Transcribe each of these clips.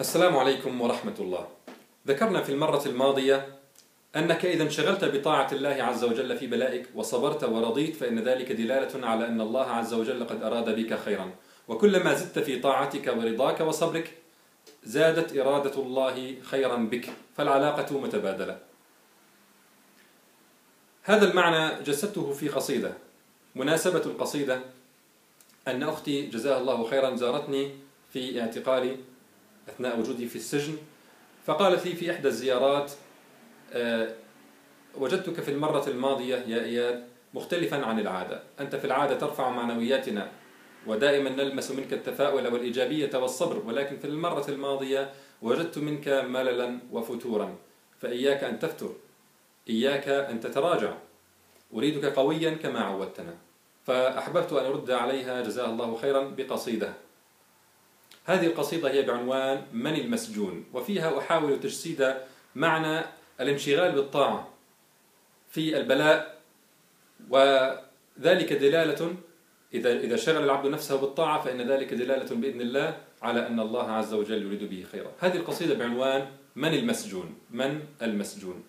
السلام عليكم ورحمة الله. ذكرنا في المرة الماضية أنك إذا انشغلت بطاعة الله عز وجل في بلائك وصبرت ورضيت فإن ذلك دلالة على أن الله عز وجل قد أراد بك خيرا، وكلما زدت في طاعتك ورضاك وصبرك زادت إرادة الله خيرا بك، فالعلاقة متبادلة. هذا المعنى جسدته في قصيدة. مناسبة القصيدة أن أختي جزاها الله خيرا زارتني في اعتقالي أثناء وجودي في السجن. فقالت لي في إحدى الزيارات آه، وجدتك في المرة الماضية يا إياد مختلفا عن العادة. أنت في العادة ترفع معنوياتنا ودائما نلمس منك التفاؤل والإيجابية والصبر ولكن في المرة الماضية وجدت منك مللا وفتورا. فإياك أن تفتر إياك أن تتراجع. أريدك قويا كما عودتنا. فأحببت أن أرد عليها جزاها الله خيرا بقصيدة. هذه القصيدة هي بعنوان من المسجون وفيها أحاول تجسيد معنى الانشغال بالطاعة في البلاء وذلك دلالة إذا إذا شغل العبد نفسه بالطاعة فإن ذلك دلالة بإذن الله على أن الله عز وجل يريد به خيرا. هذه القصيدة بعنوان من المسجون؟ من المسجون؟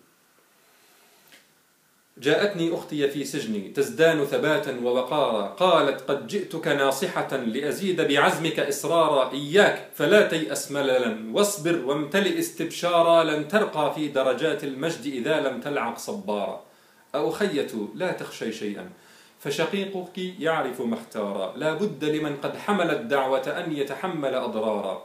جاءتني أختي في سجني تزدان ثباتا ووقارا قالت قد جئتك ناصحة لأزيد بعزمك إصرارا إياك فلا تيأس مللا واصبر وامتلئ استبشارا لن ترقى في درجات المجد إذا لم تلعق صبارا. أخية لا تخشي شيئا فشقيقك يعرف ما اختارا لا بد لمن قد حمل الدعوة أن يتحمل أضرارا.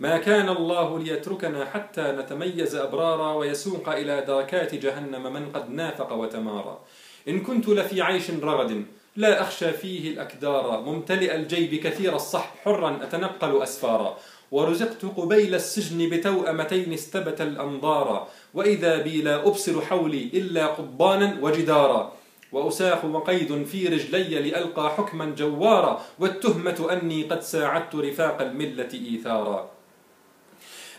ما كان الله ليتركنا حتى نتميز أبرارا ويسوق إلى دركات جهنم من قد نافق وتمارى إن كنت لفي عيش رغد لا أخشى فيه الأكدار. ممتلئ الجيب كثير الصح حرا أتنقل أسفارا. ورزقت قبيل السجن بتوأمتين استبت الأنظار. وإذا بي لا أبصر حولي إلا قضبانا وجدارا. وأساخ وقيد في رجلي لألقى حكما جوارا. والتهمة أني قد ساعدت رفاق الملة إيثارا.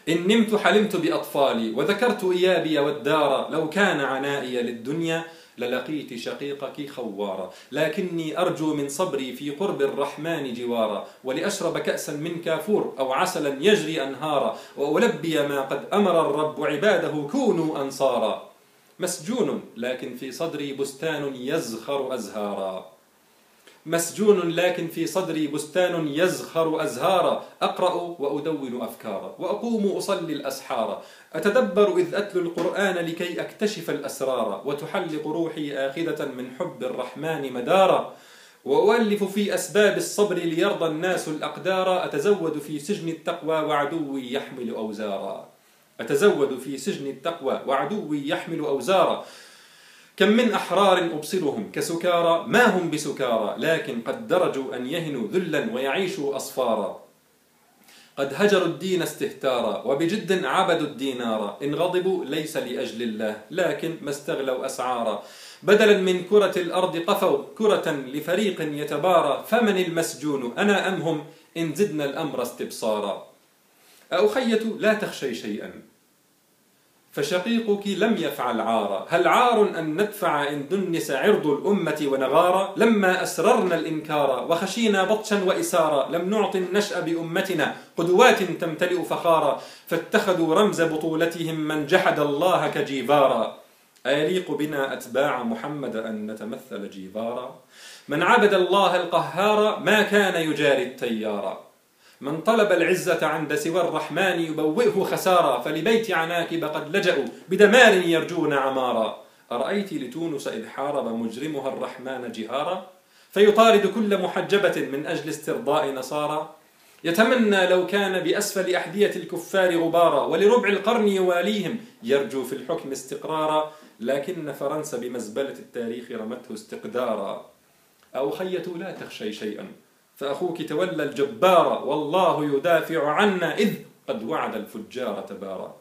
إن نمت حلمت بأطفالي وذكرت إيابي والدار لو كان عنائي للدنيا للقيت شقيقك خوارا. لكني أرجو من صبري في قرب الرحمن جوارا. ولأشرب كأسا من كافور أو عسلا يجري أنهارا. وألبي ما قد أمر الرب عباده كونوا أنصارا. مسجون لكن في صدري بستان يزخر أزهارا. مسجون لكن في صدري بستان يزخر أزهارا. أقرأ وأدون أفكارا. وأقوم أصلي الأسحار. أتدبر إذ أتلو القرآن لكي أكتشف الأسرار. وتحلق روحي آخذة من حب الرحمن مدارا. وأؤلف في أسباب الصبر ليرضى الناس الأقدار. أتزود في سجن التقوى وعدوي يحمل أوزارا. أتزود في سجن التقوى وعدوي يحمل أوزارا. كم من أحرار أبصرهم كسكارى ما هم بسكارى لكن قد درجوا أن يهنوا ذلا ويعيشوا أصفارا. قد هجروا الدين استهتارا وبجد عبدوا الدينار إن غضبوا ليس لأجل الله لكن ما استغلوا أسعارا. بدلا من كرة الأرض قفوا كرة لفريق يتبارى. فمن المسجون أنا أم هم؟ إن زدنا الأمر استبصارا. أخية لا تخشي شيئا. فشقيقك لم يفعل عارا هل عار أن ندفع إن دنس عرض الأمة ونغارا لما أسررنا الإنكار وخشينا بطشا وإسارا لم نعط النشأ بأمتنا. قدوات تمتلئ فخارا. فاتخذوا رمز بطولتهم من جحد الله كجيفارا. أيليق بنا أتباع محمد أن نتمثل جيفارا؟ من عبد الله القهار ما كان يجاري التيارا. من طلب العزة عند سوى الرحمن يبوئه خسارا فلبيت عناكب قد لجأوا بدمار يرجون عمارا. أرأيت لتونس إذ حارب مجرمها الرحمن جهارا؟ فيطارد كل محجبة من أجل استرضاء نصارى يتمنى لو كان بأسفل أحذية الكفار غبارا ولربع القرن يواليهم يرجو في الحكم استقرارا. لكن فرنسا بمزبلة التاريخ رمته استقدارا. أو خية لا تخشي شيئا. فأخوك تولى الجبار والله يدافع عنا إذ قد وعد الفجار تبارا.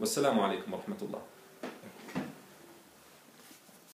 والسلام عليكم ورحمة الله.